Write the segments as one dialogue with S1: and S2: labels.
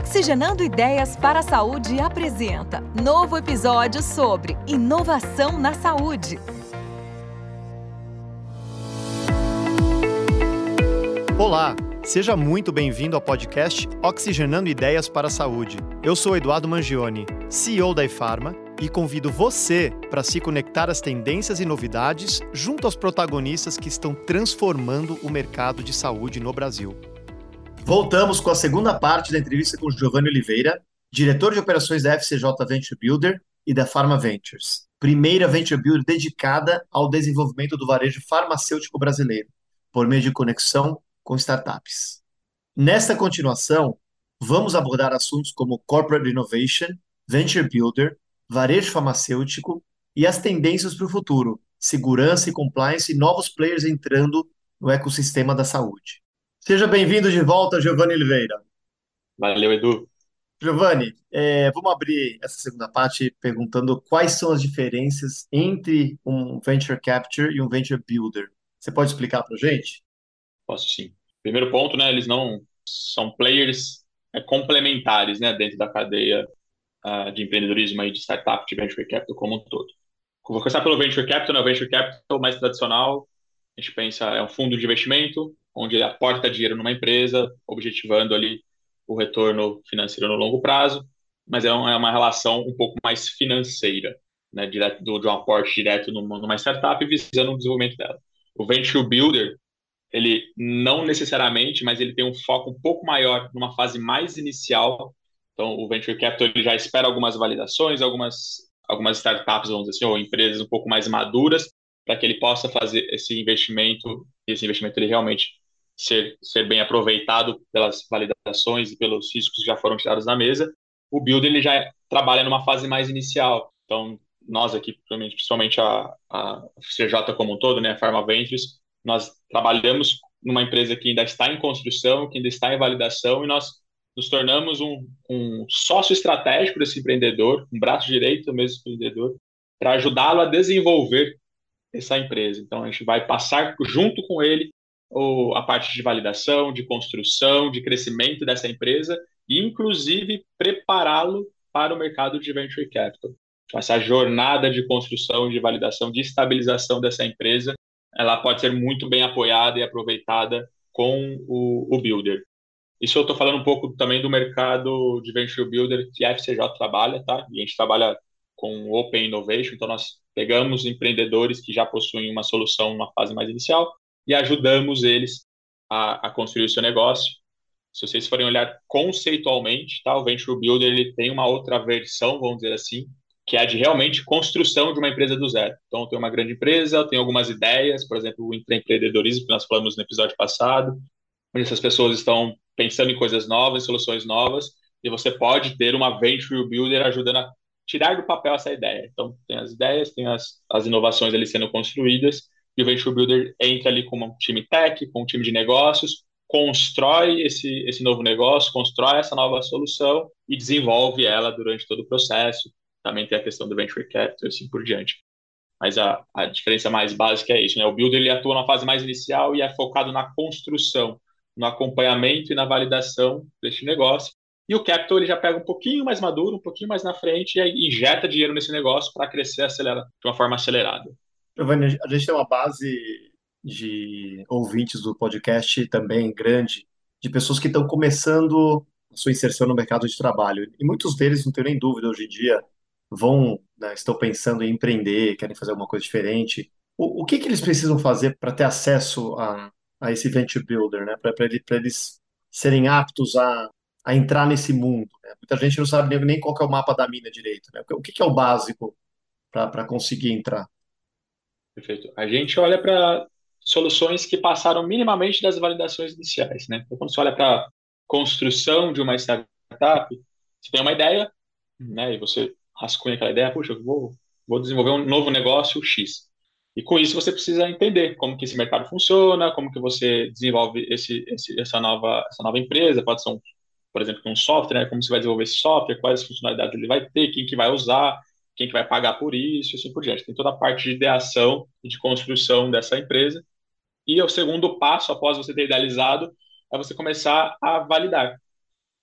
S1: Oxigenando Ideias para a Saúde apresenta novo episódio sobre inovação na saúde.
S2: Olá, seja muito bem-vindo ao podcast Oxigenando Ideias para a Saúde. Eu sou Eduardo Mangione, CEO da iPharma, e convido você para se conectar às tendências e novidades junto aos protagonistas que estão transformando o mercado de saúde no Brasil. Voltamos com a segunda parte da entrevista com Giovanni Oliveira, diretor de operações da FCJ Venture Builder e da Pharma Ventures, primeira venture builder dedicada ao desenvolvimento do varejo farmacêutico brasileiro, por meio de conexão com startups. Nesta continuação, vamos abordar assuntos como corporate innovation, venture builder, varejo farmacêutico e as tendências para o futuro, segurança e compliance e novos players entrando no ecossistema da saúde. Seja bem-vindo de volta, Giovanni Oliveira.
S3: Valeu, Edu.
S2: Giovanni, é, vamos abrir essa segunda parte perguntando quais são as diferenças entre um Venture Capture e um Venture Builder. Você pode explicar para a gente?
S3: Posso sim. Primeiro ponto, né, eles não são players é, complementares né, dentro da cadeia uh, de empreendedorismo e de startup, de Venture Capital como um todo. Vou começar pelo Venture Capital, né, o Venture Capital mais tradicional, a gente pensa, é um fundo de investimento, onde ele aporta dinheiro numa empresa, objetivando ali o retorno financeiro no longo prazo, mas é uma, é uma relação um pouco mais financeira, né, direto de um aporte direto numa startup visando o desenvolvimento dela. O Venture Builder, ele não necessariamente, mas ele tem um foco um pouco maior numa fase mais inicial. Então, o Venture Capital ele já espera algumas validações, algumas, algumas startups, vamos dizer assim, ou empresas um pouco mais maduras, para que ele possa fazer esse investimento, e esse investimento ele realmente ser, ser bem aproveitado pelas validações e pelos riscos que já foram tirados na mesa. O build ele já trabalha numa fase mais inicial. Então, nós aqui, principalmente a, a CJ como um todo, né, a Pharma Ventures, nós trabalhamos numa empresa que ainda está em construção, que ainda está em validação, e nós nos tornamos um, um sócio estratégico desse empreendedor, um braço direito do mesmo empreendedor, para ajudá-lo a desenvolver essa empresa. Então, a gente vai passar junto com ele o, a parte de validação, de construção, de crescimento dessa empresa e, inclusive, prepará-lo para o mercado de venture capital. Então, essa jornada de construção, de validação, de estabilização dessa empresa, ela pode ser muito bem apoiada e aproveitada com o, o Builder. Isso eu estou falando um pouco também do mercado de Venture Builder que a FCJ trabalha, tá? E a gente trabalha com Open Innovation, então nós pegamos empreendedores que já possuem uma solução numa fase mais inicial e ajudamos eles a, a construir o seu negócio. Se vocês forem olhar conceitualmente, tá? o Venture Builder ele tem uma outra versão, vamos dizer assim, que é a de realmente construção de uma empresa do zero. Então, eu tenho uma grande empresa, eu tenho algumas ideias, por exemplo, o empreendedorismo que nós falamos no episódio passado, onde essas pessoas estão pensando em coisas novas, soluções novas, e você pode ter uma Venture Builder ajudando a tirar do papel essa ideia. Então, tem as ideias, tem as, as inovações ali sendo construídas, e o Venture Builder entra ali com um time tech, com um time de negócios, constrói esse, esse novo negócio, constrói essa nova solução e desenvolve ela durante todo o processo. Também tem a questão do Venture Capital e assim por diante. Mas a, a diferença mais básica é isso, né? O Builder ele atua na fase mais inicial e é focado na construção, no acompanhamento e na validação deste negócio. E o Capital ele já pega um pouquinho mais maduro, um pouquinho mais na frente e injeta dinheiro nesse negócio para crescer acelera, de uma forma acelerada.
S2: Giovanni, a gente tem uma base de ouvintes do podcast também grande, de pessoas que estão começando a sua inserção no mercado de trabalho. E muitos deles, não tenho nem dúvida, hoje em dia, vão, né, estão pensando em empreender, querem fazer alguma coisa diferente. O, o que, que eles precisam fazer para ter acesso a, a esse venture builder, né? Para ele, eles serem aptos a, a entrar nesse mundo. Né? Muita gente não sabe nem, nem qual é o mapa da mina direito. Né? O que, que é o básico para conseguir entrar?
S3: Perfeito. A gente olha para soluções que passaram minimamente das validações iniciais, né? Então, quando você olha para construção de uma startup, você tem uma ideia, né? E você rascunha aquela ideia, puxa, eu vou, vou desenvolver um novo negócio X. E com isso você precisa entender como que esse mercado funciona, como que você desenvolve esse, esse, essa, nova, essa nova empresa, pode ser, um, por exemplo, um software, né? como você vai desenvolver esse software, quais funcionalidades ele vai ter, quem que vai usar, quem que vai pagar por isso, e assim por diante. Tem toda a parte de ideação e de construção dessa empresa. E o segundo passo, após você ter idealizado, é você começar a validar.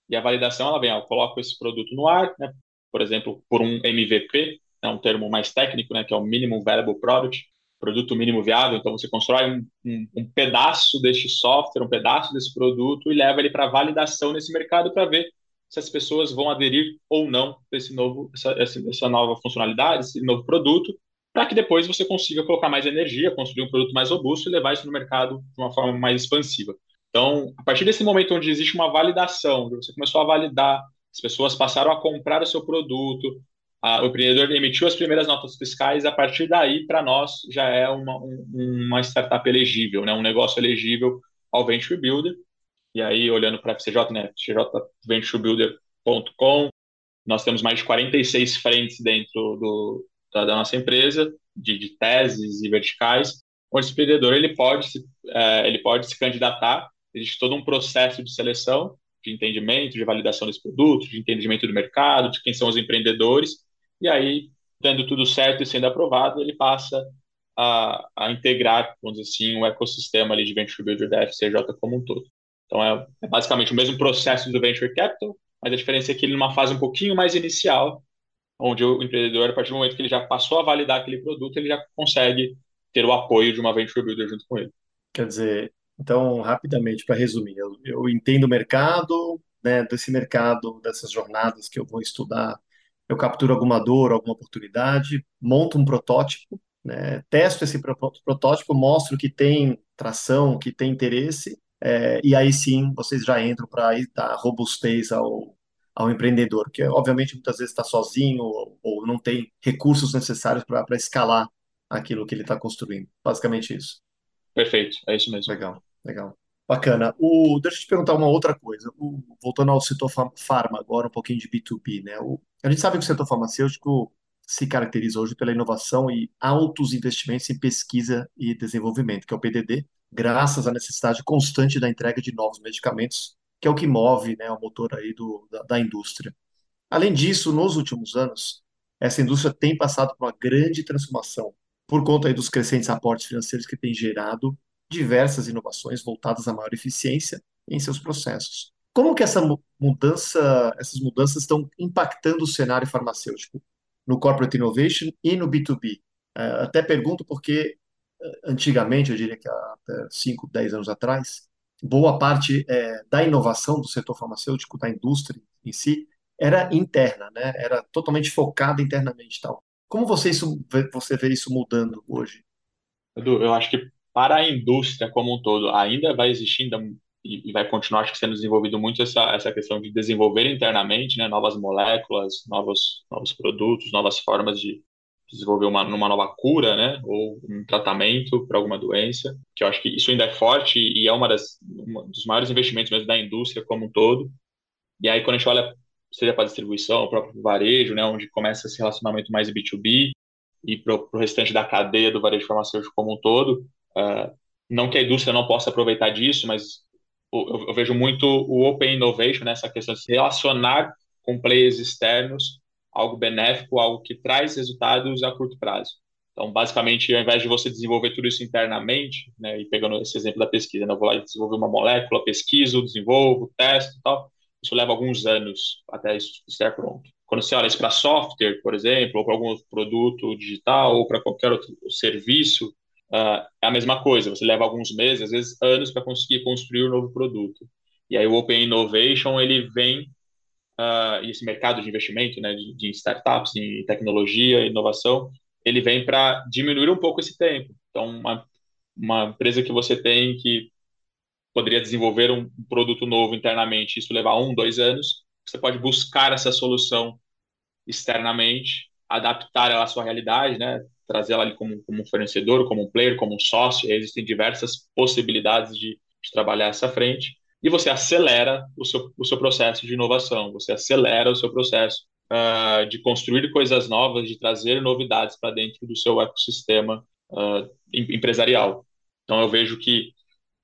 S3: E a validação, ela vem, eu coloco esse produto no ar, né, por exemplo, por um MVP, é um termo mais técnico, né, que é o Minimum Viable Product, produto mínimo viável. Então, você constrói um, um, um pedaço deste software, um pedaço desse produto e leva ele para validação nesse mercado para ver se as pessoas vão aderir ou não esse novo, essa, essa nova funcionalidade, esse novo produto, para que depois você consiga colocar mais energia, construir um produto mais robusto e levar isso no mercado de uma forma mais expansiva. Então, a partir desse momento onde existe uma validação, você começou a validar, as pessoas passaram a comprar o seu produto, a, o empreendedor emitiu as primeiras notas fiscais, a partir daí, para nós, já é uma, um, uma startup elegível, né? um negócio elegível ao Venture Builder. E aí, olhando para a FCJ, né? FCJVentureBuilder.com, nós temos mais de 46 frentes dentro do, da, da nossa empresa, de, de, teses e verticais, onde esse empreendedor ele pode, se, é, ele pode se candidatar, existe todo um processo de seleção, de entendimento, de validação desse produto, de entendimento do mercado, de quem são os empreendedores, e aí, tendo tudo certo e sendo aprovado, ele passa a, a integrar, vamos dizer assim, o ecossistema ali de Venture Builder da FCJ como um todo. Então, é, é basicamente o mesmo processo do Venture Capital, mas a diferença é que ele numa fase um pouquinho mais inicial, onde o empreendedor, a partir do momento que ele já passou a validar aquele produto, ele já consegue ter o apoio de uma venture builder junto com ele.
S2: Quer dizer, então, rapidamente, para resumir, eu, eu, entendo o mercado, né, desse mercado, dessas jornadas que eu vou estudar, eu capturo alguma dor, alguma oportunidade, monto um protótipo, né, testo esse protótipo, mostro que tem tração, que tem interesse, é, e aí sim vocês já entram para dar robustez ao, ao empreendedor, que obviamente muitas vezes está sozinho ou, ou, não tem recursos necessários para escalar aquilo que ele está construindo. Basicamente isso.
S3: Perfeito, é isso mesmo.
S2: Legal, legal. Bacana. O, deixa eu te perguntar uma outra coisa. O, voltando ao setor farma agora, um pouquinho de B2B, né? O, a gente sabe que o setor farmacêutico se caracteriza hoje pela inovação e altos investimentos em pesquisa e desenvolvimento, que é o PDD, graças à necessidade constante da entrega de novos medicamentos, que é o que move né, o motor aí do, da, da indústria. Além disso, nos últimos anos, essa indústria tem passado por uma grande transformação por conta aí dos crescentes aportes financeiros que tem gerado diversas inovações voltadas à maior eficiência em seus processos. Como que essa mudança, essas mudanças estão impactando o cenário farmacêutico no corporate innovation e no B2B? É, até pergunto porque é, antigamente, eu diria que há 5, 10 anos atrás, boa parte é, da inovação do setor farmacêutico, da indústria em si, era interna, né? Era totalmente focada internamente, tal. Como você isso, você vê isso mudando hoje?
S3: Edu, eu acho que para a indústria como um todo, ainda vai existir ainda, e vai continuar acho que sendo desenvolvido muito essa, essa questão de desenvolver internamente né, novas moléculas, novos, novos produtos, novas formas de desenvolver uma, uma nova cura, né, ou um tratamento para alguma doença, que eu acho que isso ainda é forte e é uma, das, uma dos maiores investimentos mesmo da indústria como um todo. E aí, quando a gente olha, seja para distribuição, o próprio varejo, né, onde começa esse relacionamento mais B2B, e para o restante da cadeia do varejo farmacêutico como um todo, Uh, não que a indústria não possa aproveitar disso, mas eu, vejo muito o Open Innovation, nessa né, questão de se relacionar com players externos, algo benéfico, algo que traz resultados a curto prazo. Então, basicamente, ao invés de você desenvolver tudo isso internamente, né, e pegando esse exemplo da pesquisa, né, eu vou lá desenvolver uma molécula, pesquiso, desenvolvo, testo e tal, isso leva alguns anos até isso estar pronto. Quando você olha isso para software, por exemplo, ou para algum produto digital, ou para qualquer outro serviço, uh, é a mesma coisa. Você leva alguns meses, às vezes anos, para conseguir construir um novo produto. E aí o Open Innovation ele vem uh, esse mercado de investimento, né, de, de startups, em tecnologia, inovação, ele vem para diminuir um pouco esse tempo. Então, uma, uma empresa que você tem que poderia desenvolver um produto novo internamente, isso levar um, dois anos, você pode buscar essa solução externamente, adaptar ela à sua realidade, né? trazer ela ali como, como um fornecedor, como um player, como um sócio. Existem diversas possibilidades de, de trabalhar essa frente. E você acelera o seu, o seu processo de inovação, você acelera o seu processo uh, de construir coisas novas, de trazer novidades para dentro do seu ecossistema uh, empresarial. Então, eu vejo que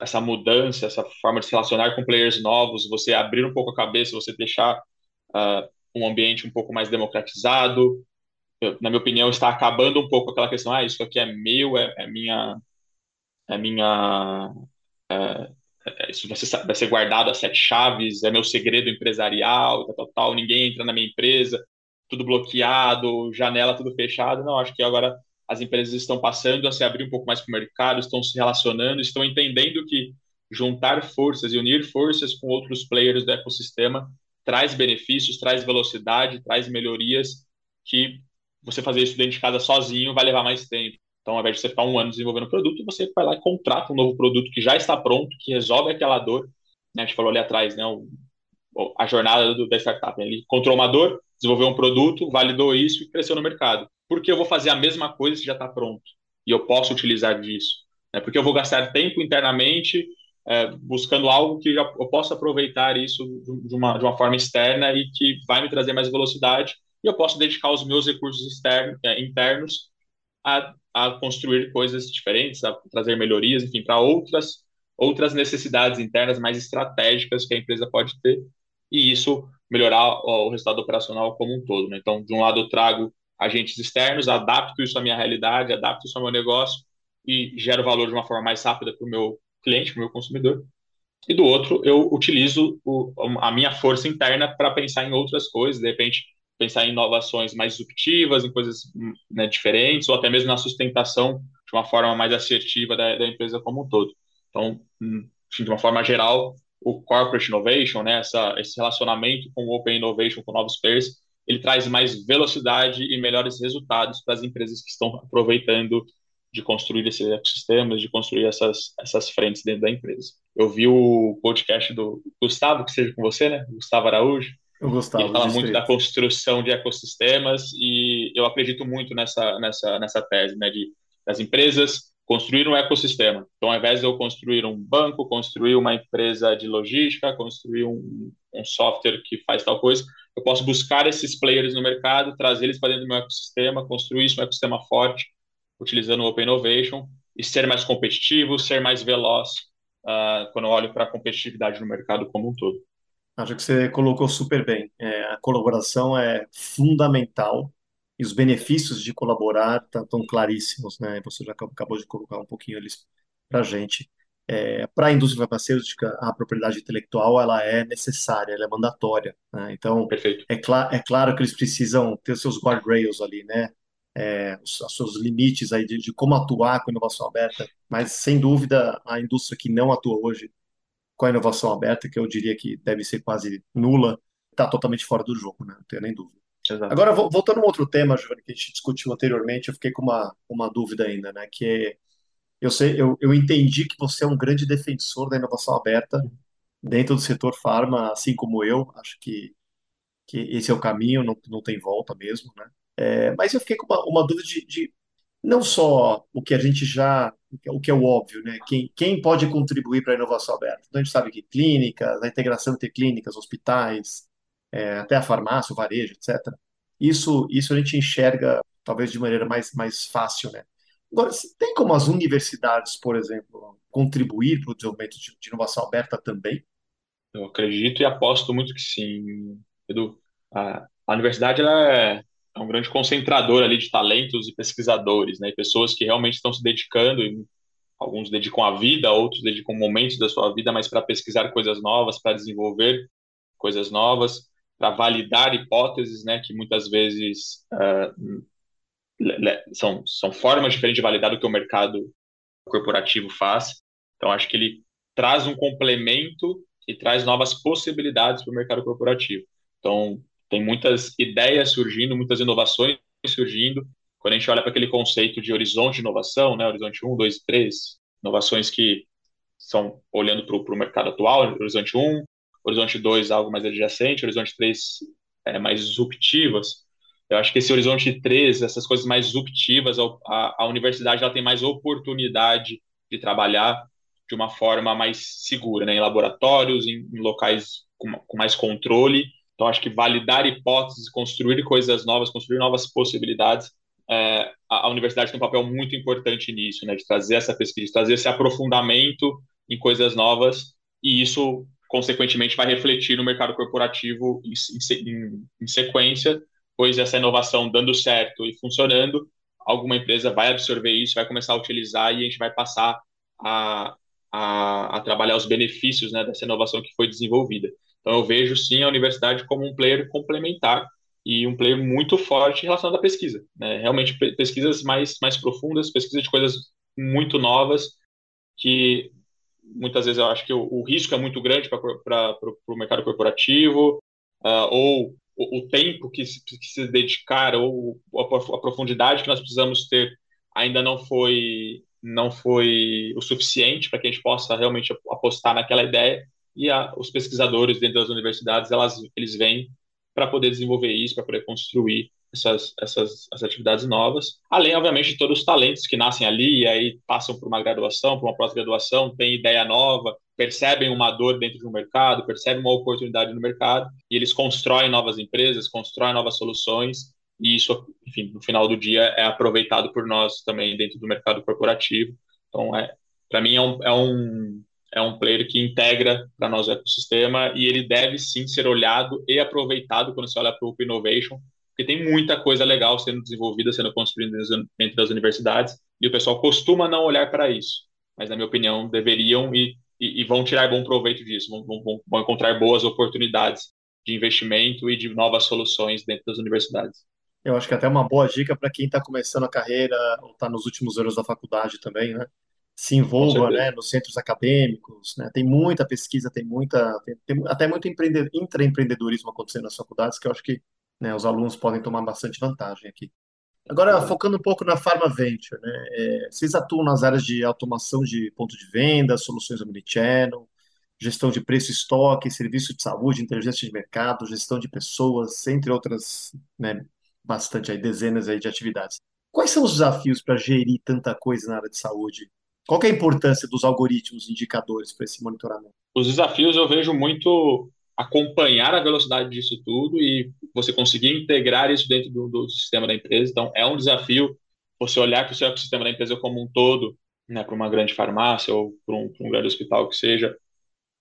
S3: essa mudança, essa forma de se relacionar com players novos, você abrir um pouco a cabeça, você deixar uh, um ambiente um pouco mais democratizado, na minha opinião, está acabando um pouco aquela questão, ah, isso aqui é meu, é, é minha, é minha, é, é, isso vai ser, vai ser guardado a sete chaves, é meu segredo empresarial, tal, tal, tal, ninguém entra na minha empresa, tudo bloqueado, janela tudo fechado. Não, acho que agora as empresas estão passando a se abrir um pouco mais para o mercado, estão se relacionando, estão entendendo que juntar forças e unir forças com outros players do ecossistema traz benefícios, traz velocidade, traz melhorias que você fazer isso dentro de casa sozinho vai levar mais tempo. Então, ao invés de você ficar um ano desenvolvendo um produto, você vai lá e contrata um novo produto que já está pronto, que resolve aquela dor. Né? A gente falou ali atrás, né? O, a jornada do, da startup. Ele encontrou uma dor, desenvolveu um produto, validou isso e cresceu no mercado. Por que eu vou fazer a mesma coisa se já está pronto? E eu posso utilizar disso. Né? Porque eu vou gastar tempo internamente é, buscando algo que já, eu possa aproveitar isso de uma, de uma forma externa e que vai me trazer mais velocidade e eu posso dedicar os meus recursos externos, é, internos a, a construir coisas diferentes, a trazer melhorias, enfim, para outras outras necessidades internas mais estratégicas que a empresa pode ter e isso melhorar o resultado operacional como um todo. Né? Então, de um lado eu trago agentes externos, adapto isso à minha realidade, adapto isso ao meu negócio e gero valor de uma forma mais rápida para o meu cliente, para o meu consumidor. E do outro, eu utilizo o, a minha força interna para pensar em outras coisas, de repente pensar em inovações mais disruptivas, em coisas né, diferentes, ou até mesmo na sustentação de uma forma mais assertiva da, da empresa como um todo. Então, hum, de uma forma geral, o corporate innovation, né, essa, esse relacionamento com o open innovation, com novos players, ele traz mais velocidade e melhores resultados para as empresas que estão aproveitando de construir esses ecossistemas, de construir essas, essas frentes dentro da empresa. Eu vi o podcast do Gustavo, que seja com você, né? Gustavo Araújo.
S2: O Gustavo.
S3: Ele fala muito da construção de ecossistemas e eu acredito muito nessa, nessa, nessa tese, né? De, das empresas construir um ecossistema. Então, ao invés de eu construir um banco, construir uma empresa de logística, construir um, um software que faz tal coisa, eu posso buscar esses players no mercado, trazer eles para dentro do meu ecossistema, construir isso um ecossistema forte, utilizando o Open Innovation, e ser mais competitivo, ser mais veloz uh, quando eu olho para a competitividade no mercado como um todo.
S2: Acho que você colocou super bem. É, a colaboração é fundamental e os benefícios de colaborar estão claríssimos, né? Você já acabou de colocar um pouquinho eles para a gente. É, para a indústria farmacêutica, a propriedade intelectual ela é necessária, ela é mandatória. Né? Então, é, cl é claro que eles precisam ter os seus guardrails ali, né? É, os, os, seus limites aí de, de, como atuar com inovação aberta, mas sem dúvida a indústria que não atua hoje com a inovação aberta, que eu diria que deve ser quase nula, está totalmente fora do jogo, né? não tenho nem dúvida. Exato. Agora, voltando a um outro tema, Giovanni, que a gente discutiu anteriormente, eu fiquei com uma, uma dúvida ainda, né? Que é, eu, sei, eu, eu entendi que você é um grande defensor da inovação aberta dentro do setor farma, assim como eu. Acho que, que esse é o caminho, não, não tem volta mesmo, né? É, mas eu fiquei com uma, uma dúvida de, de, não só o que a gente já, o que é o óbvio, né? Quem, quem pode contribuir para a inovação aberta? Então a gente sabe que clínicas, a integração entre clínicas, hospitais, é, até a farmácia, o varejo, etc. Isso, isso a gente enxerga talvez de maneira mais, mais fácil, né? Agora, tem como as universidades, por exemplo, contribuir para o desenvolvimento de, de, inovação aberta também?
S3: Eu acredito e aposto muito que sim, Edu. A, a universidade ela é, é um grande concentrador ali de talentos e pesquisadores, né? E pessoas que realmente estão se dedicando, alguns dedicam a vida, outros dedicam momentos da sua vida, mas para pesquisar coisas novas, para desenvolver coisas novas para validar hipóteses, né, que muitas vezes uh, são, são formas diferentes de validar do que o mercado corporativo faz. Então, acho que ele traz um complemento e traz novas possibilidades para o mercado corporativo. Então, tem muitas ideias surgindo, muitas inovações surgindo. Quando a gente olha para aquele conceito de horizonte de inovação, né, horizonte 1, 2, 3, inovações que são olhando para o mercado atual, horizonte 1, Horizonte 2 algo mais adjacente, Horizonte 3 é, mais disruptivas. Eu acho que esse Horizonte 3, essas coisas mais disruptivas, a, a universidade ela tem mais oportunidade de trabalhar de uma forma mais segura, né? em laboratórios, em, em locais com, com, mais controle. Então, acho que validar hipóteses, construir coisas novas, construir novas possibilidades, é, a, a, universidade tem um papel muito importante nisso, né? de trazer essa pesquisa, de trazer esse aprofundamento em coisas novas, e isso consequentemente vai refletir no mercado corporativo em, em, em, sequência, pois essa inovação dando certo e funcionando, alguma empresa vai absorver isso, vai começar a utilizar e a gente vai passar a, a, a trabalhar os benefícios né, dessa inovação que foi desenvolvida. Então, eu vejo sim a universidade como um player complementar e um player muito forte relacionado à pesquisa. Né? Realmente, pesquisas mais, mais profundas, pesquisa de coisas muito novas, que muitas vezes eu acho que o, o risco é muito grande para o mercado corporativo, uh, ou o, o, tempo que se, se dedicar, ou a, a profundidade que nós precisamos ter ainda não foi não foi o suficiente para que a gente possa realmente apostar naquela ideia e a, os pesquisadores dentro das universidades elas eles vêm para poder desenvolver isso, para poder construir essas, essas, atividades novas, além, obviamente, de todos os talentos que nascem ali e aí passam por uma graduação, por uma pós-graduação, têm ideia nova, percebem uma dor dentro de um mercado, percebem uma oportunidade no mercado e eles constroem novas empresas, constroem novas soluções e isso, enfim, no final do dia é aproveitado por nós também dentro do mercado corporativo. Então, é, para mim, é um, é um é um player que integra para nós o ecossistema e ele deve sim ser olhado e aproveitado quando você olha para o Open Innovation, porque tem muita coisa legal sendo desenvolvida, sendo construída dentro das universidades e o pessoal costuma não olhar para isso, mas na minha opinião deveriam e, e, e vão tirar bom proveito disso, vão, vão, vão encontrar boas oportunidades de investimento e de novas soluções dentro das universidades.
S2: Eu acho que até uma boa dica para quem está começando a carreira ou está nos últimos anos da faculdade também, né? Se envolva né, nos centros acadêmicos, né? Tem muita pesquisa, tem muita, tem, tem até muito empreende, intraempreendedorismo acontecendo nas faculdades, que eu acho que né, os alunos podem tomar bastante vantagem aqui. Agora, focando um pouco na Pharma Venture, né? É, vocês atuam nas áreas de automação de ponto de venda, soluções omnichannel, gestão de preço e estoque, serviço de saúde, inteligência de mercado, gestão de pessoas, entre outras, né, bastante aí, dezenas aí de atividades. Quais são os desafios para gerir tanta coisa na área de saúde qual é a importância dos algoritmos indicadores para esse monitoramento?
S3: Os desafios eu vejo muito acompanhar a velocidade disso tudo e você conseguir integrar isso dentro do, do sistema da empresa. Então, é um desafio você olhar para o seu ecossistema da empresa como um todo, né, para uma grande farmácia ou para um, um, grande hospital que seja,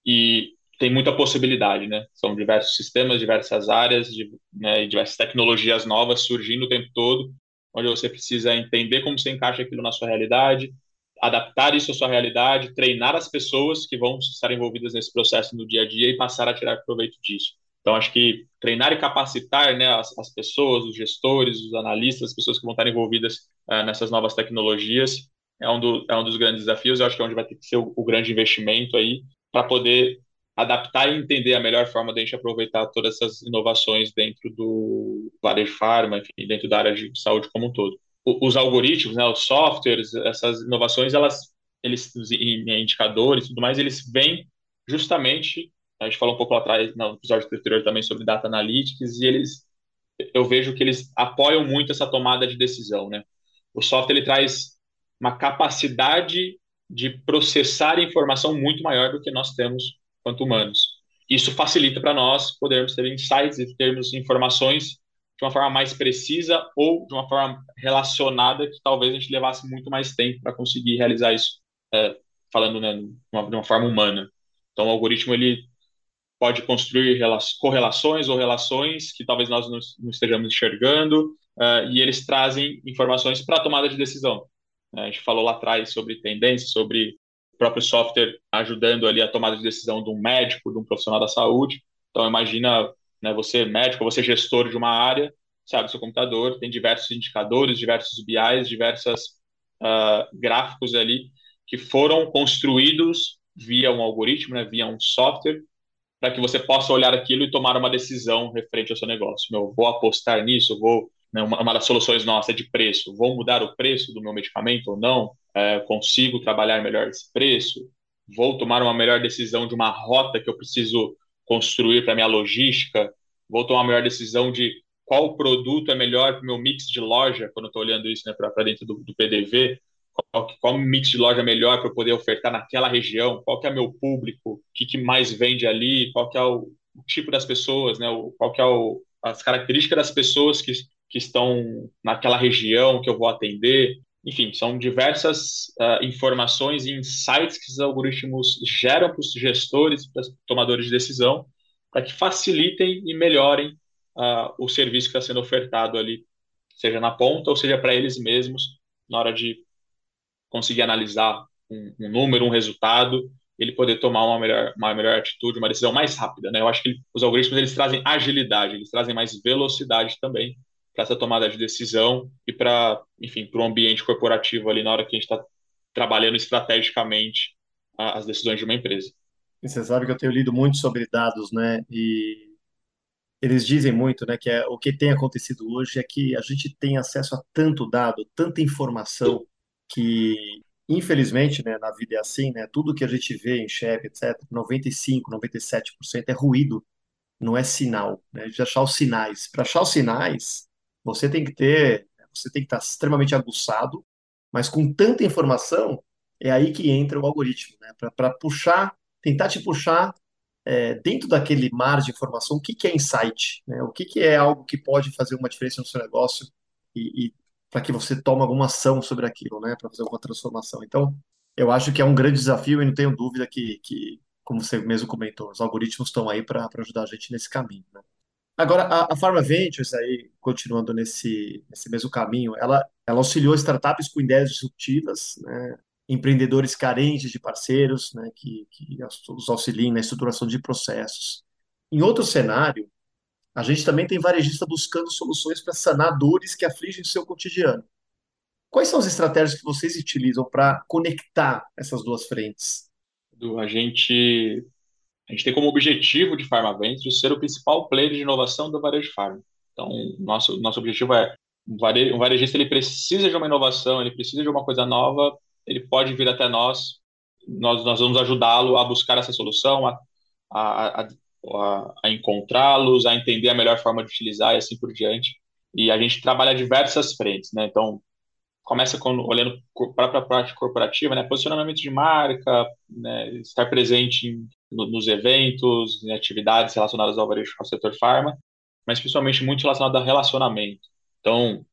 S3: e tem muita possibilidade, né? São diversos sistemas, diversas áreas, de, né, diversas tecnologias novas surgindo o tempo todo, onde você precisa entender como você encaixa aquilo na sua realidade, adaptar isso à sua realidade, treinar as pessoas que vão estar envolvidas nesse processo no dia a dia e passar a tirar proveito disso. Então, acho que treinar e capacitar né, as, as pessoas, os gestores, os analistas, as pessoas que vão estar envolvidas uh, nessas novas tecnologias é um, do, é um dos grandes desafios. Eu acho que é onde vai ter que ser o, o grande investimento aí para poder adaptar e entender a melhor forma de a gente aproveitar todas essas inovações dentro do varejo farma, enfim, dentro da área de saúde como um todo os algoritmos, né, os softwares, essas inovações, elas, eles, os indicadores tudo mais, eles vêm justamente, a gente falou um pouco lá atrás, no episódio anterior também sobre data analytics, e eles, eu vejo que eles apoiam muito essa tomada de decisão, né? O software, ele traz uma capacidade de processar informação muito maior do que nós temos quanto humanos. Isso facilita para nós podermos ter insights e termos informações de uma forma mais precisa ou de uma forma relacionada que talvez a gente levasse muito mais tempo para conseguir realizar isso, é, falando né, de, uma, de uma forma humana. Então, o algoritmo ele pode construir correlações ou relações que talvez nós não, estejamos enxergando, uh, e eles trazem informações para a tomada de decisão. Uh, a gente falou lá atrás sobre tendências, sobre o próprio software ajudando ali a tomada de decisão de um médico, de um profissional da saúde. Então, imagina né? Você é médico, você é gestor de uma área, sabe, seu computador tem diversos indicadores, diversos BIs, diversos uh, gráficos ali que foram construídos via um algoritmo, né, via um software, para que você possa olhar aquilo e tomar uma decisão referente ao seu negócio. Meu, vou apostar nisso, vou né, uma, uma, das soluções nossas é de preço. Vou mudar o preço do meu medicamento ou não? É, consigo trabalhar melhor esse preço? Vou tomar uma melhor decisão de uma rota que eu preciso construir para minha logística, vou tomar a melhor decisão de qual produto é melhor para o meu mix de loja, quando estou olhando isso né, para dentro do, do, PDV, qual, qual mix de loja é melhor para eu poder ofertar naquela região, qual que é meu público, o que, que mais vende ali, qual que é o, o tipo das pessoas, né, o, qual que é o, as características das pessoas que, que estão naquela região que eu vou atender. Enfim, são diversas uh, informações e insights que os algoritmos geram para os gestores, para os tomadores de decisão, para que facilitem e melhorem uh, o serviço que está sendo ofertado ali, seja na ponta ou seja para eles mesmos, na hora de conseguir analisar um, um número, um resultado, ele poder tomar uma melhor, uma melhor atitude, uma decisão mais rápida. Né? Eu acho que os algoritmos eles trazem agilidade, eles trazem mais velocidade também para essa tomada de decisão e para, enfim, para o ambiente corporativo ali na hora que a gente está trabalhando estrategicamente as decisões de uma empresa.
S2: E você sabe que eu tenho lido muito sobre dados, né? E eles dizem muito, né, que é, o que tem acontecido hoje é que a gente tem acesso a tanto dado, tanta informação que Infelizmente, né, na vida é assim, né, tudo que a gente vê, enxerga, etc., 95, 97% é ruído, não é sinal. Né? Gente achar os sinais. Para achar os sinais, você tem que ter, você tem que estar extremamente aguçado, mas com tanta informação, é aí que entra o algoritmo, né? Para puxar, tentar te puxar é, dentro daquele mar de informação, o que, que é insight, né? O que, que é algo que pode fazer uma diferença no seu negócio e, e para que você tome alguma ação sobre aquilo, né, para fazer alguma transformação. Então, eu acho que é um grande desafio e não tenho dúvida que, que como você mesmo comentou, os algoritmos estão aí para ajudar a gente nesse caminho. Né? Agora, a, a Pharma Ventures, aí, continuando nesse, nesse mesmo caminho, ela, ela auxiliou startups com ideias disruptivas, né, empreendedores carentes de parceiros, né, que, que os auxiliem na estruturação de processos. Em outro cenário, a gente também tem varejista buscando soluções para sanar dores que afligem o seu cotidiano. Quais são as estratégias que vocês utilizam para conectar essas duas frentes?
S3: A gente, a gente tem como objetivo de Pharma Ventures ser o principal player de inovação do varejo de farma. Então, nosso, nosso objetivo é um, vare, varejista ele precisa de uma inovação, ele precisa de uma coisa nova, ele pode vir até nós, nós, nós vamos ajudá-lo a buscar essa solução, a, a, a a, encontrá-los, a entender a melhor forma de utilizar e assim por diante. E a gente trabalha diversas frentes, né? Então, começa com, olhando para a parte corporativa, né? Posicionamento de marca, né? estar presente em, no, nos eventos, em atividades relacionadas ao varejo ao setor farma, mas principalmente muito relacionado a relacionamento. Então,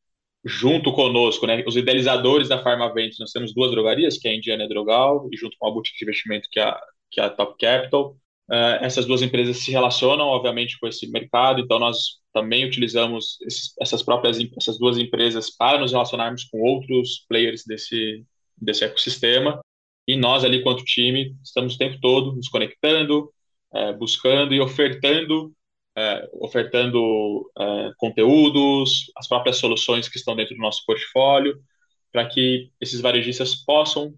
S3: junto conosco, né, os idealizadores da Pharma Ventures, nós temos duas drogarias, que é a Indiana Drogal, e junto com a boutique de investimento, que é a, que é a Top Capital, Uh, essas duas empresas se relacionam, obviamente, com esse mercado, então nós também utilizamos esses, essas próprias essas duas empresas para nos relacionarmos com outros players desse, desse ecossistema. E nós, ali, quanto time, estamos o tempo todo nos conectando, uh, buscando e ofertando, uh, ofertando conteúdos, as próprias soluções que estão dentro do nosso portfólio, para que esses varejistas possam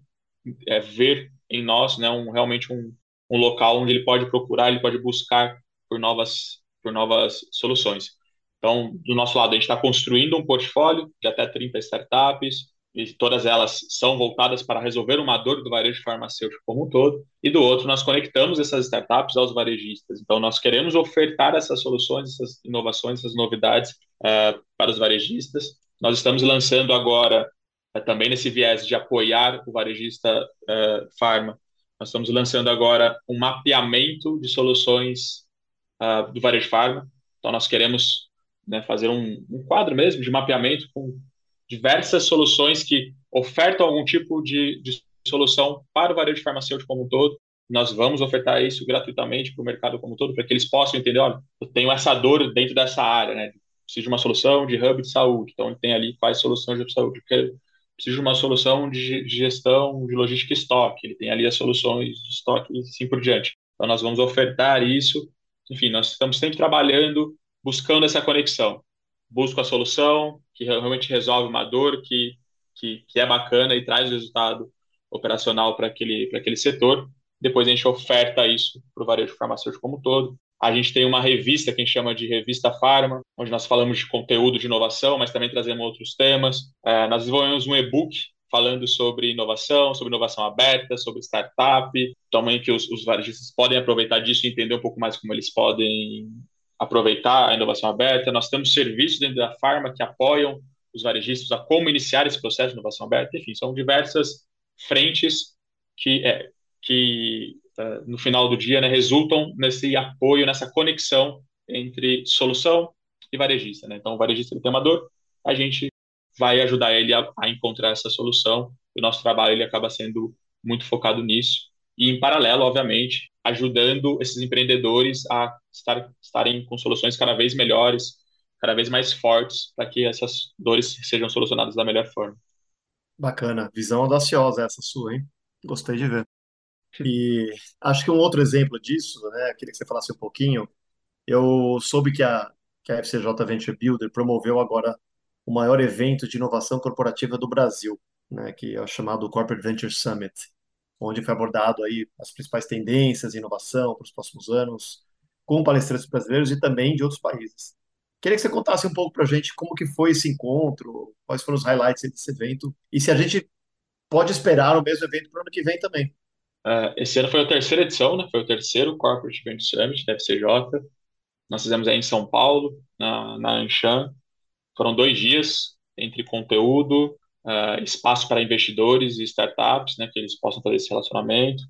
S3: ver em nós né, um, realmente um, um local onde ele pode procurar, ele pode buscar por novas, por novas soluções. Então, do nosso lado, a gente está construindo um portfólio de até 30 startups, e todas elas são voltadas para resolver uma dor do varejo farmacêutico como um todo, e do outro, nós conectamos essas startups aos varejistas. Então, nós queremos ofertar essas soluções, essas inovações, essas novidades uh, para os varejistas. Nós estamos lançando agora, uh, também nesse viés de apoiar o varejista uh, farma, nós estamos lançando agora um mapeamento de soluções do varejo farma. Então, nós queremos né, fazer um, um, quadro mesmo de mapeamento com diversas soluções que ofertam algum tipo de, de solução para o varejo farmacêutico como um todo. Nós vamos ofertar isso gratuitamente para o mercado como um todo, para que eles possam entender, olha, eu tenho essa dor dentro dessa área, né? Preciso de uma solução de hub de saúde. Então, ele tem ali quais soluções de saúde. Precisa de uma solução de gestão de logística e estoque, ele tem ali as soluções de estoque e assim por diante. Então, nós vamos ofertar isso. Enfim, nós estamos sempre trabalhando, buscando essa conexão. Busco a solução que realmente resolve uma dor, que, que, que é bacana e traz resultado operacional para aquele, aquele setor. Depois a gente oferta isso para o varejo farmacêutico como todo. A gente tem uma revista que a gente chama de Revista Pharma, onde nós falamos de conteúdo de inovação, mas também trazemos outros temas. É, nós desenvolvemos um e-book falando sobre inovação, sobre inovação aberta, sobre startup, também que os, os varejistas podem aproveitar disso e entender um pouco mais como eles podem aproveitar a inovação aberta. Nós temos serviços dentro da Pharma que apoiam os varejistas a como iniciar esse processo de inovação aberta. Enfim, são diversas frentes que, é, que uh, no final do dia, né, resultam nesse apoio, nessa conexão entre solução e varejista. Né? Então, o varejista tem uma dor, a gente vai ajudar ele a, a, encontrar essa solução. O nosso trabalho ele acaba sendo muito focado nisso. E, em paralelo, obviamente, ajudando esses empreendedores a estar, estarem com soluções cada vez melhores, cada vez mais fortes, para que essas dores sejam solucionadas da melhor forma.
S2: Bacana. Visão audaciosa essa sua, hein? Gostei de ver. E acho que um outro exemplo disso, né, queria que você falasse um pouquinho. Eu soube que a, que a FCJ Venture Builder promoveu agora o maior evento de inovação corporativa do Brasil, né, que é o chamado Corporate Venture Summit, onde foi abordado aí as principais tendências de inovação para os próximos anos, com palestrantes brasileiros e também de outros países. Queria que você contasse um pouco para a gente como que foi esse encontro, quais foram os highlights desse evento e se a gente pode esperar o mesmo evento para o ano que vem também.
S3: Uh, esse ano foi a terceira edição, né? Foi o terceiro Corporate Venture Summit da FCJ. Nós fizemos aí em São Paulo, na, na Anshan. Foram dois dias entre conteúdo, uh, espaço para investidores e startups, né? Que eles possam fazer esse relacionamento.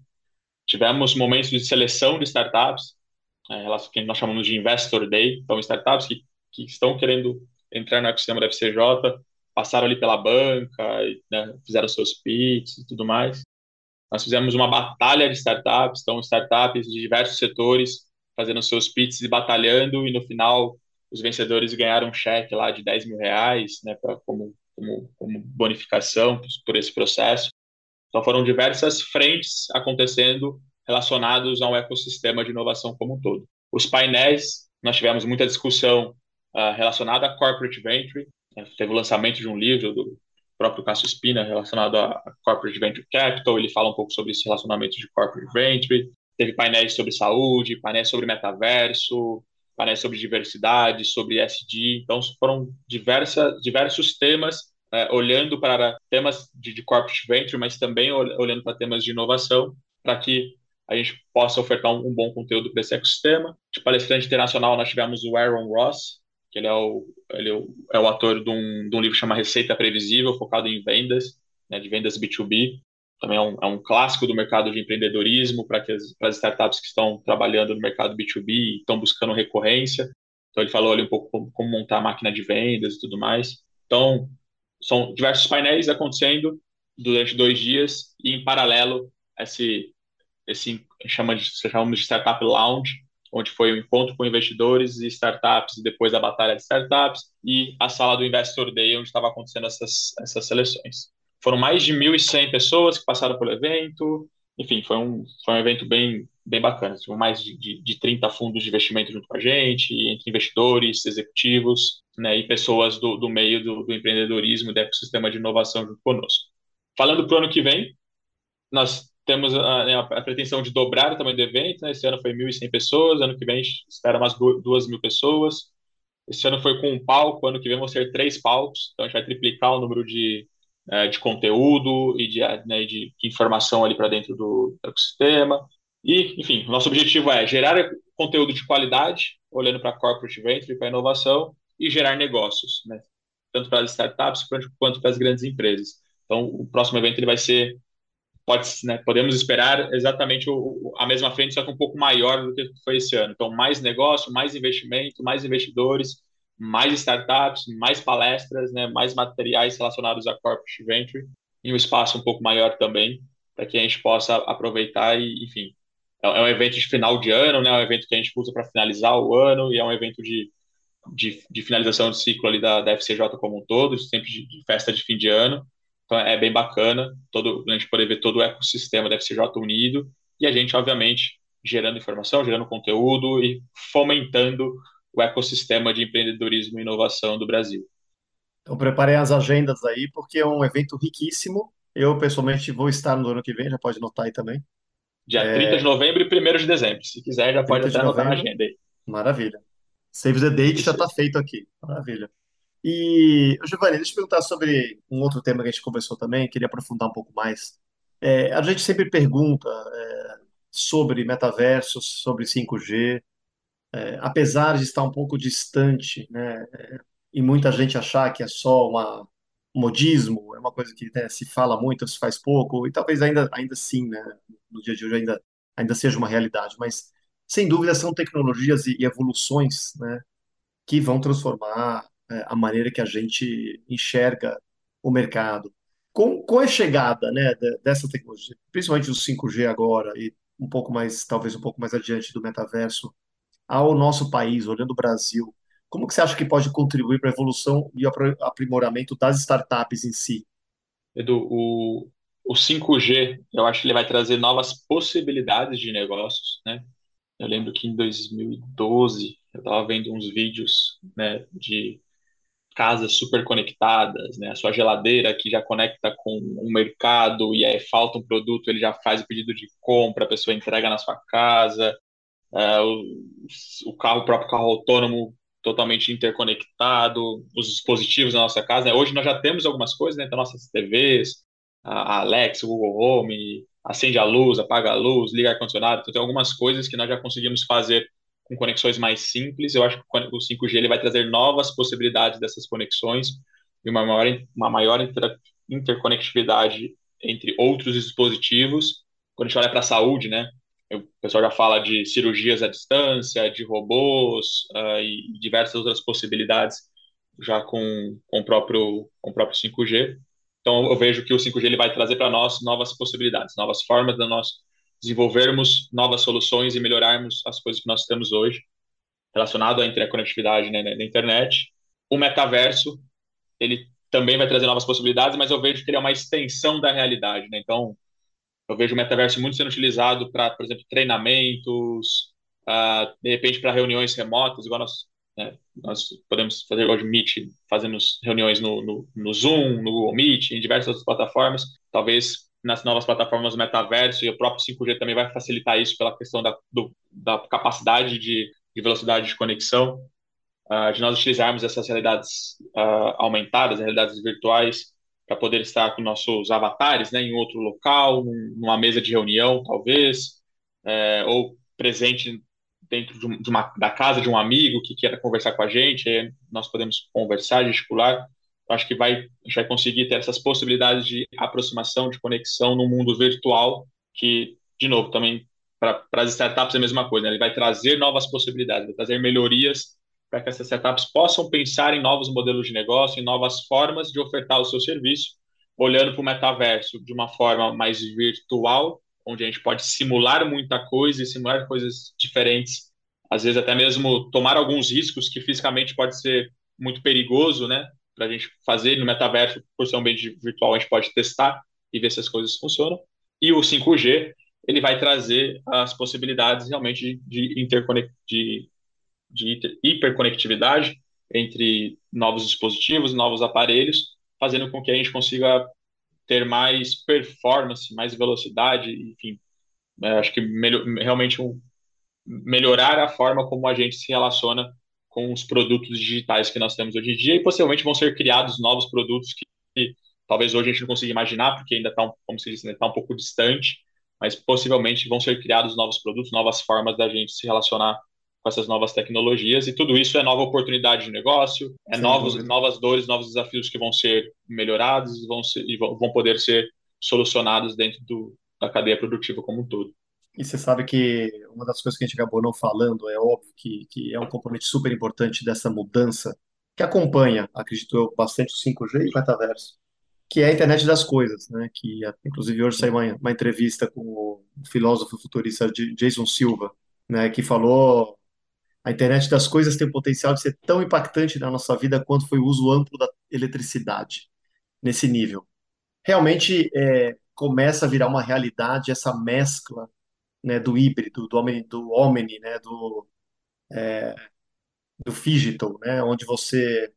S3: Tivemos momentos de seleção de startups, é, que nós chamamos de Investor Day. Então, startups que, que estão querendo entrar no ecossistema da FCJ, passaram ali pela banca, né, fizeram seus pitches e tudo mais. Nós fizemos uma batalha de startups, então startups de diversos setores fazendo seus pitches e batalhando, e no final os vencedores ganharam um cheque lá de 10 mil reais, né, pra, como, como, como bonificação por esse processo. Então foram diversas frentes acontecendo relacionados ao ecossistema de inovação como um todo. Os painéis, nós tivemos muita discussão uh, relacionada a corporate venture, né, teve o lançamento de um livro do próprio Cássio Spina relacionado a corporate venture capital, ele fala um pouco sobre esse relacionamento de corporate venture, teve painéis sobre saúde, painéis sobre metaverso, painéis sobre diversidade, sobre SD, então foram diversa, diversos temas é, olhando para temas de, de corporate venture, mas também olhando para temas de inovação, para que a gente possa ofertar um, um bom conteúdo para esse ecossistema. De palestrante internacional, nós tivemos o Aaron Ross, que ele é o, ele é o, é o ator de um, de um livro chamado Receita Previsível, focado em vendas, né, de vendas B2B. Também é um, é um clássico do mercado de empreendedorismo para as, as startups que estão trabalhando no mercado B2B e estão buscando recorrência. Então, ele falou ali um pouco como, como montar a máquina de vendas e tudo mais. Então, são diversos painéis acontecendo durante dois dias e, em paralelo, esse, esse chama de, chamamos de Startup Lounge, onde foi o um encontro com investidores e startups, e depois a batalha de startups, e a sala do Investor Day, onde estava acontecendo essas, essas seleções. Foram mais de 1.100 pessoas que passaram pelo evento, enfim, foi um, foi um evento bem, bem bacana. Tivemos mais de, de, de 30 fundos de investimento junto com a gente, entre investidores, executivos, né, e pessoas do, do meio do, do empreendedorismo do ecossistema de inovação junto conosco. Falando para o ano que vem, nós temos a, né, a, pretensão de dobrar o tamanho do evento. Né? Esse ano foi 1.100 pessoas, ano que vem espera umas 2.000 pessoas. Esse ano foi com um palco, ano que vem vão ser três palcos, então a gente vai triplicar o número de, é, de conteúdo e de, né, de informação ali para dentro do ecossistema. E, enfim, nosso objetivo é gerar conteúdo de qualidade, olhando para corporate venture, para inovação, e gerar negócios, né? tanto para as startups quanto para as grandes empresas. Então, o próximo evento ele vai ser pode, né, podemos esperar exatamente o, a mesma frente, só que um pouco maior do que foi esse ano. Então, mais negócio, mais investimento, mais investidores, mais startups, mais palestras, né, mais materiais relacionados a corporate venture e um espaço um pouco maior também, para que a gente possa aproveitar e, enfim, é, é um evento de final de ano, né, é um evento que a gente usa para finalizar o ano e é um evento de, de, de finalização de ciclo ali da, da FCJ como um todo, sempre de, de festa de fim de ano. Então é bem bacana todo, a gente poder ver todo o ecossistema da FCJ unido e a gente, obviamente, gerando informação, gerando conteúdo e fomentando o ecossistema de empreendedorismo e inovação do Brasil.
S2: Então preparem as agendas aí, porque é um evento riquíssimo. Eu, pessoalmente, vou estar no ano que vem, já pode notar aí também.
S3: Dia é... 30 de novembro e 1 de dezembro. Se quiser, já pode até anotar na agenda aí.
S2: Maravilha. Save the date Isso. já está feito aqui. Maravilha. E, Giovanni, deixa eu perguntar sobre um outro tema que a gente conversou também, queria aprofundar um pouco mais. É, a gente sempre pergunta é, sobre metaversos, sobre 5G, é, apesar de estar um pouco distante, né, é, e muita gente achar que é só uma, um modismo, é uma coisa que né, se fala muito, se faz pouco, e talvez ainda, ainda sim, né, no dia de hoje ainda, ainda seja uma realidade, mas sem dúvida são tecnologias e, e evoluções né, que vão transformar é, a maneira que a gente enxerga o mercado. Com, com a chegada né, dessa tecnologia, principalmente do 5G agora e um pouco mais, talvez um pouco mais adiante do metaverso, ao nosso país, olhando o Brasil, como que você acha que pode contribuir para a evolução e aprimoramento das startups em si?
S3: Edu, o, o 5G, eu acho que ele vai trazer novas possibilidades de negócios, né? Eu lembro que em 2012 eu estava vendo uns vídeos, né, de casas super conectadas, né? A sua geladeira que já conecta com o mercado e aí falta um produto, ele já faz o pedido de compra, a pessoa entrega na sua casa. É, o, o carro, o próprio carro autônomo totalmente interconectado, os dispositivos na nossa casa. Né? Hoje nós já temos algumas coisas, né? Então, nossas TVs, a Alexa, o Google Home, acende a luz, apaga a luz, liga ar-condicionado. Então, tem algumas coisas que nós já conseguimos fazer com conexões mais simples. Eu acho que o 5G ele vai trazer novas possibilidades dessas conexões e uma maior, uma maior inter, interconectividade entre outros dispositivos. Quando a gente olha para a saúde, né? O pessoal já fala de cirurgias à distância, de robôs uh, e diversas outras possibilidades já com, com, o próprio, com o próprio 5G. Então, eu vejo que o 5G ele vai trazer para nós novas possibilidades, novas formas de nós desenvolvermos novas soluções e melhorarmos as coisas que nós temos hoje relacionado à interconectividade né, na internet. O metaverso, ele também vai trazer novas possibilidades, mas eu vejo que ele é uma extensão da realidade. Né? Então, eu vejo o metaverso muito sendo utilizado para, por exemplo, treinamentos, uh, de repente para reuniões remotas, igual nós, né, nós podemos fazer hoje Meet, fazemos reuniões no, no, no Zoom, no Google Meet, em diversas outras plataformas. Talvez nas novas plataformas do metaverso e o próprio 5G também vai facilitar isso pela questão da, do, da capacidade de, de, velocidade de conexão, uh, de nós utilizarmos essas realidades uh, aumentadas, realidades virtuais, para poder estar com nossos avatares né, em outro local, numa mesa de reunião, talvez, é, ou presente dentro de uma, da casa de um amigo que queira conversar com a gente, nós podemos conversar, gesticular acho que vai, a gente vai conseguir ter essas possibilidades de aproximação, de conexão no mundo virtual, que, de novo, também para as startups é a mesma coisa, né? ele vai trazer novas possibilidades, vai trazer melhorias para que essas startups possam pensar em novos modelos de negócio, em novas formas de ofertar o seu serviço, olhando para o metaverso de uma forma mais virtual, onde a gente pode simular muita coisa e simular coisas diferentes, às vezes até mesmo tomar alguns riscos que fisicamente pode ser muito perigoso, né? para a gente fazer no metaverso, por ser um ambiente virtual, a gente pode testar e ver se as coisas funcionam. E o 5G, ele vai trazer as possibilidades realmente de, interconect, de, de hiperconectividade entre novos dispositivos, novos aparelhos, fazendo com que a gente consiga ter mais performance, mais velocidade, enfim, é, acho que realmente um, melhorar a forma como a gente se relaciona com os produtos digitais que nós temos hoje em dia e possivelmente vão ser criados novos produtos que, que talvez hoje a gente não consiga imaginar, porque ainda está, como se diz, está um pouco distante, mas possivelmente vão ser criados novos produtos, novas formas da gente se relacionar com essas novas tecnologias e tudo isso é nova oportunidade de negócio, é novos, novas dores, novos desafios que vão ser melhorados vão ser, e vão, vão poder ser solucionados dentro do, da cadeia produtiva como um todo.
S2: E você sabe que uma das coisas que a gente acabou não falando, é óbvio que, que é um componente super importante dessa mudança, que acompanha, acredito eu, bastante o 5G e o metaverso, que é a internet das coisas, né? Que inclusive hoje saiu uma, uma entrevista com o filósofo futurista Jason Silva, né? Que falou a internet das coisas tem o potencial de ser tão impactante na nossa vida quanto foi o uso amplo da eletricidade nesse nível. Realmente é, começa a virar uma realidade essa mescla né, do híbrido, do omni, do omni, né, do é, do phygital, né, onde você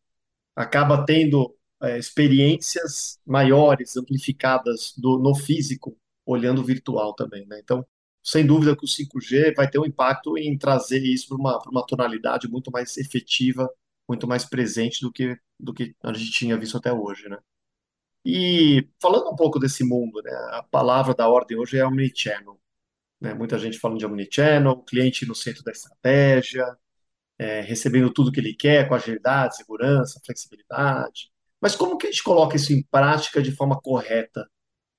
S2: acaba tendo é, experiências maiores, amplificadas do, no físico, olhando o virtual também, né? Então, sem dúvida que o 5G vai ter um impacto em trazer isso para uma, uma tonalidade muito mais efetiva, muito mais presente do que do que a gente tinha visto até hoje, né? E falando um pouco desse mundo, né? A palavra da ordem hoje é omnichannel. Né? Muita gente falando de omnichannel, cliente no centro da estratégia, é, recebendo tudo que ele quer, com agilidade, segurança, flexibilidade. Mas como que a gente coloca isso em prática de forma correta?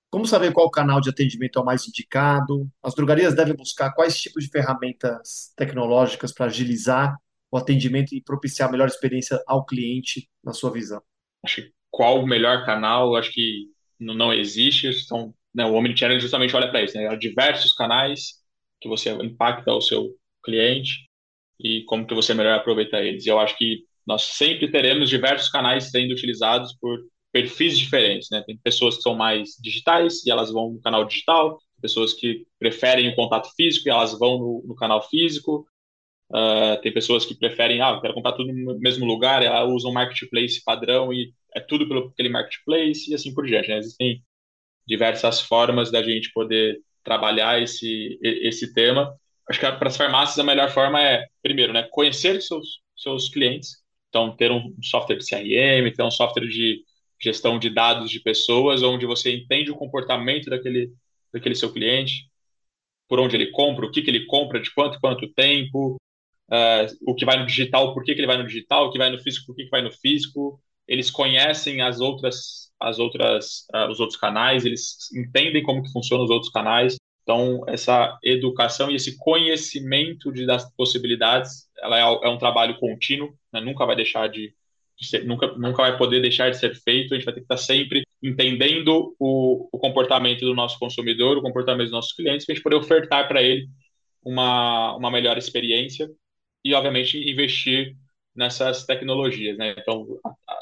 S2: Como saber qual canal de atendimento é o mais indicado? As drogarias devem buscar quais tipos de ferramentas tecnológicas para agilizar o atendimento e propiciar a melhor experiência ao cliente, na sua visão?
S3: Acho que qual o melhor canal? Acho que não existe. São né, o Omnichannel justamente olha para isso, né? Há diversos canais que você impacta o seu cliente e como que você melhor aproveita eles. Eu acho que nós sempre teremos diversos canais sendo utilizados por perfis diferentes, né? Tem pessoas que são mais digitais e elas vão no canal digital, pessoas que preferem o contato físico e elas vão no, no canal físico. Uh, tem pessoas que preferem, ah, quero comprar tudo no mesmo lugar, elas usam marketplace padrão e é tudo pelo aquele marketplace e assim por diante. Né? Existem diversas formas da gente poder trabalhar esse, esse tema. Acho que para as farmácias a melhor forma é, primeiro, né, conhecer seus, seus clientes. Então, ter um software de CRM, ter um software de gestão de dados de pessoas, onde você entende o comportamento daquele, daquele seu cliente, por onde ele compra, o que, que ele compra, de quanto quanto tempo, uh, o que vai no digital, por que, que ele vai no digital, o que vai no físico, por que, que vai no físico. Eles conhecem as outras, as outras, uh, os outros canais, eles entendem como que funcionam os outros canais. Então, essa educação e esse conhecimento de, das possibilidades, ela é, é um trabalho contínuo, né? nunca vai deixar de, nunca, nunca vai poder deixar de ser feito. A gente vai ter que estar sempre entendendo o, o comportamento do nosso consumidor, o comportamento dos nossos clientes, para a gente poder ofertar para ele uma, uma melhor experiência e, obviamente, investir nessas tecnologias. Né? Então,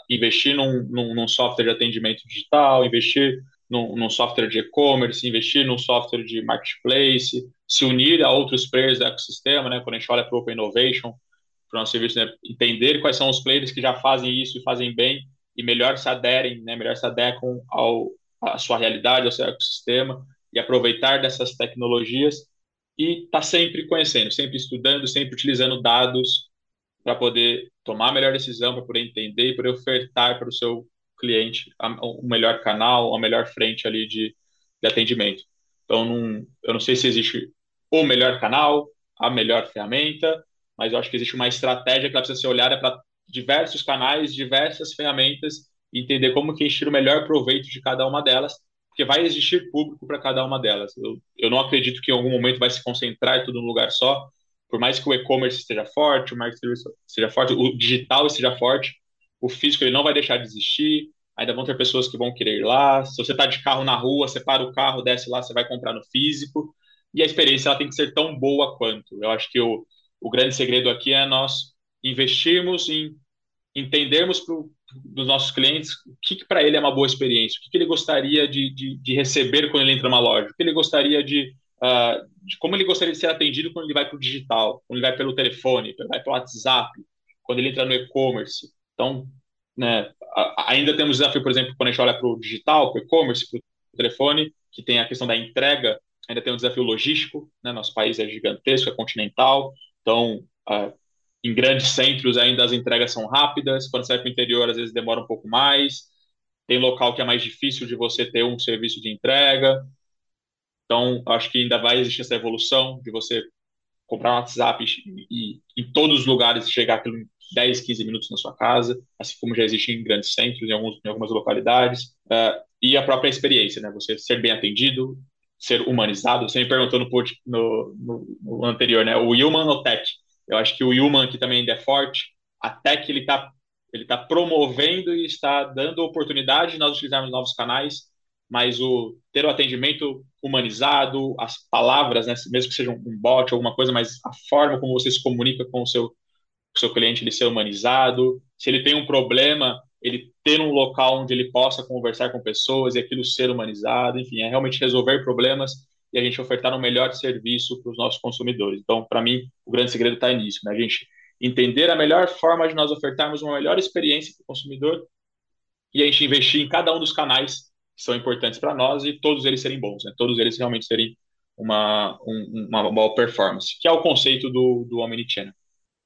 S3: investir num, num, num software de atendimento digital, investir num, num software de e-commerce, investir num software de marketplace, se unir a outros players do ecossistema, né? quando a gente olha para o Open Innovation, para o nosso serviço, né? entender quais são os players que já fazem isso e fazem bem e melhor se aderem, né? melhor se adequam ao, à sua realidade, ao seu ecossistema e aproveitar dessas tecnologias e tá sempre conhecendo, sempre estudando, sempre utilizando dados para poder tomar a melhor decisão, para poder entender e poder ofertar para o seu cliente o melhor canal, a melhor frente ali de, de atendimento. Então, não, eu não sei se existe o melhor canal, a melhor ferramenta, mas eu acho que existe uma estratégia que ela precisa ser olhada para diversos canais, diversas ferramentas, e entender como que encher o melhor proveito de cada uma delas, porque vai existir público para cada uma delas. Eu, eu não acredito que em algum momento vai se concentrar tudo num lugar só, por mais que o e-commerce esteja forte, o marketing esteja forte, o digital esteja forte, o físico ele não vai deixar de existir, ainda vão ter pessoas que vão querer ir lá. Se você está de carro na rua, você para o carro, desce lá, você vai comprar no físico. E a experiência ela tem que ser tão boa quanto. Eu acho que o, o grande segredo aqui é nós investirmos em entendermos pro, dos nossos clientes o que, que para ele é uma boa experiência, o que, que ele gostaria de, de, de, receber quando ele entra numa loja, o que ele gostaria de, uh, de como ele gostaria de ser atendido quando ele vai para o digital, quando ele vai pelo telefone, quando ele vai pelo WhatsApp, quando ele entra no e-commerce. Então, né, ainda temos desafio, por exemplo, quando a gente olha para o digital, para o e-commerce, para o telefone, que tem a questão da entrega, ainda tem um desafio logístico, né, nosso país é gigantesco, é continental, então, em grandes centros ainda as entregas são rápidas, quando vai para o interior às vezes demora um pouco mais, tem local que é mais difícil de você ter um serviço de entrega, então acho que ainda vai existir essa evolução de você comprar um WhatsApp e, e em todos os lugares chegar em 10, 15 minutos na sua casa, assim como já existe em grandes centros, em, alguns, em algumas localidades, uh, e a própria experiência, né? Você ser bem atendido, ser humanizado. Você me perguntou no, no, no, anterior, né? O human ou tech? Eu acho que o human aqui também ainda é forte. A tech, ele está ele tá promovendo e está dando oportunidade de nós utilizarmos novos canais, mas o ter o atendimento humanizado, as palavras, né, mesmo que seja um bot alguma coisa, mas a forma como você se comunica com o seu, com o seu cliente, ele ser humanizado. Se ele tem um problema, ele ter um local onde ele possa conversar com pessoas e aquilo ser humanizado, enfim, é realmente resolver problemas e a gente ofertar um melhor serviço para os nossos consumidores. Então, para mim, o grande segredo está nisso, né? A gente entender a melhor forma de nós ofertarmos uma melhor experiência para o consumidor e a gente investir em cada um dos canais que são importantes para nós e todos eles serem bons, né? Todos eles realmente serem uma, um, uma boa performance, que é o conceito do, do Omnichannel.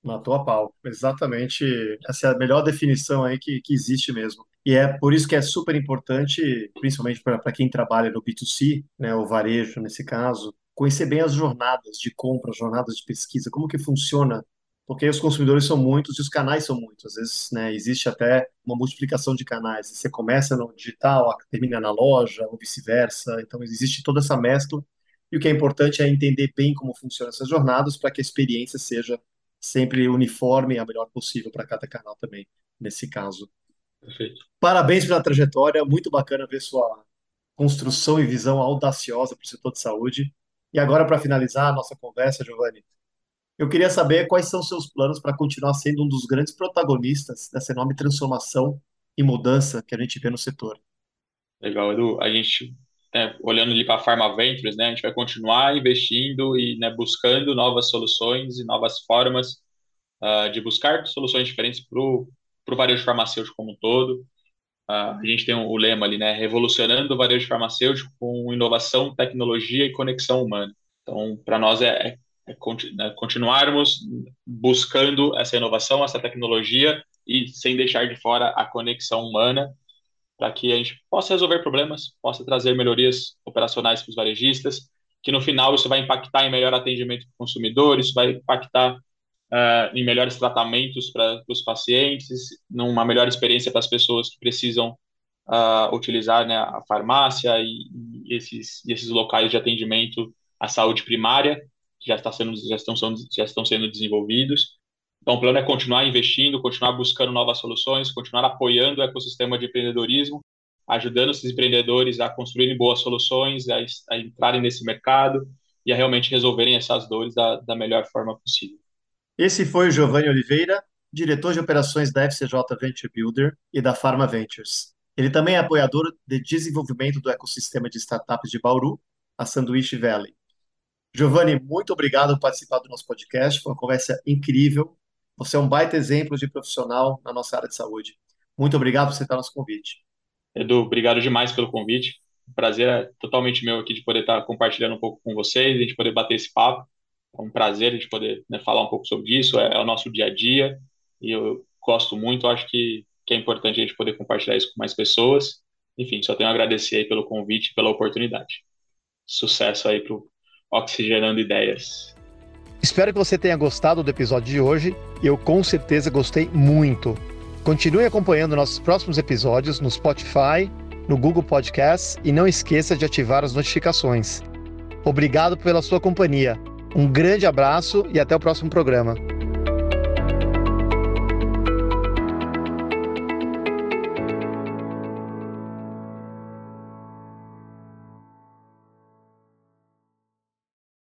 S2: Matou a pau. Exatamente. Essa é a melhor definição aí que, que existe mesmo. E é por isso que é super importante, principalmente para quem trabalha no B2C, né, o varejo nesse caso, conhecer bem as jornadas de compra, jornadas de pesquisa, como que funciona, porque os consumidores são muitos e os canais são muitos. Às vezes, né, existe até uma multiplicação de canais. Você começa no digital, termina na loja, ou vice-versa. Então, existe toda essa mescla. E o que é importante é entender bem como funcionam essas jornadas para que a experiência seja sempre uniforme e a melhor possível para cada canal também, nesse caso.
S3: Perfeito.
S2: Parabéns pela trajetória, muito bacana ver sua construção e visão audaciosa para o setor de saúde. E agora, para finalizar a nossa conversa, Giovanni, eu queria saber quais são seus planos para continuar sendo um dos grandes protagonistas dessa enorme transformação e mudança que a gente vê no setor.
S3: Legal, Edu. A gente, né, olhando ali para a Pharma Ventures, né, a gente vai continuar investindo e né, buscando novas soluções e novas formas uh, de buscar soluções diferentes para o varejo farmacêutico como um todo. Uh, a gente tem o lema ali, né, revolucionando o varejo farmacêutico com inovação, tecnologia e conexão humana. Então, para nós é, é, é, né, continuarmos buscando essa inovação, essa tecnologia e sem deixar de fora a conexão humana para que a gente possa resolver problemas, possa trazer melhorias operacionais para os varejistas, que no final isso vai impactar em melhor atendimento para o consumidor, isso vai impactar uh, em melhores tratamentos para os pacientes, numa melhor experiência para as pessoas que precisam uh, utilizar né, a farmácia e, e, esses, e esses locais de atendimento à saúde primária, que já, está sendo, já, estão, já estão sendo desenvolvidos. Então, o plano é continuar investindo, continuar buscando novas soluções, continuar apoiando o ecossistema de empreendedorismo, ajudando esses empreendedores a construírem boas soluções, a, a entrarem nesse mercado e a realmente resolverem essas dores da, da melhor forma possível.
S2: Esse foi o Giovanni Oliveira, diretor de operações da FCJ Venture Builder e da Pharma Ventures. Ele também é apoiador de desenvolvimento do ecossistema de startups de Bauru, a Sandwich Valley. Giovanni, muito obrigado por participar do nosso podcast. Foi uma conversa incrível. Você é um baita exemplo de profissional na nossa área de saúde. Muito obrigado por aceitar nosso convite.
S3: Edu, obrigado demais pelo convite. O prazer é totalmente meu aqui de poder estar compartilhando um pouco com vocês, a gente poder bater esse papo. É um prazer a gente poder né, falar um pouco sobre isso, é, é, o nosso dia a dia, e eu gosto muito, acho que, que é importante a gente poder compartilhar isso com mais pessoas. Enfim, só tenho a agradecer aí pelo convite, pela oportunidade. Sucesso aí para Oxigenando Ideias.
S2: Espero que você tenha gostado do episódio de hoje. Eu com certeza gostei muito. Continue acompanhando nossos próximos episódios no Spotify, no Google Podcasts e não esqueça de ativar as notificações. Obrigado pela sua companhia. Um grande abraço e até o próximo programa.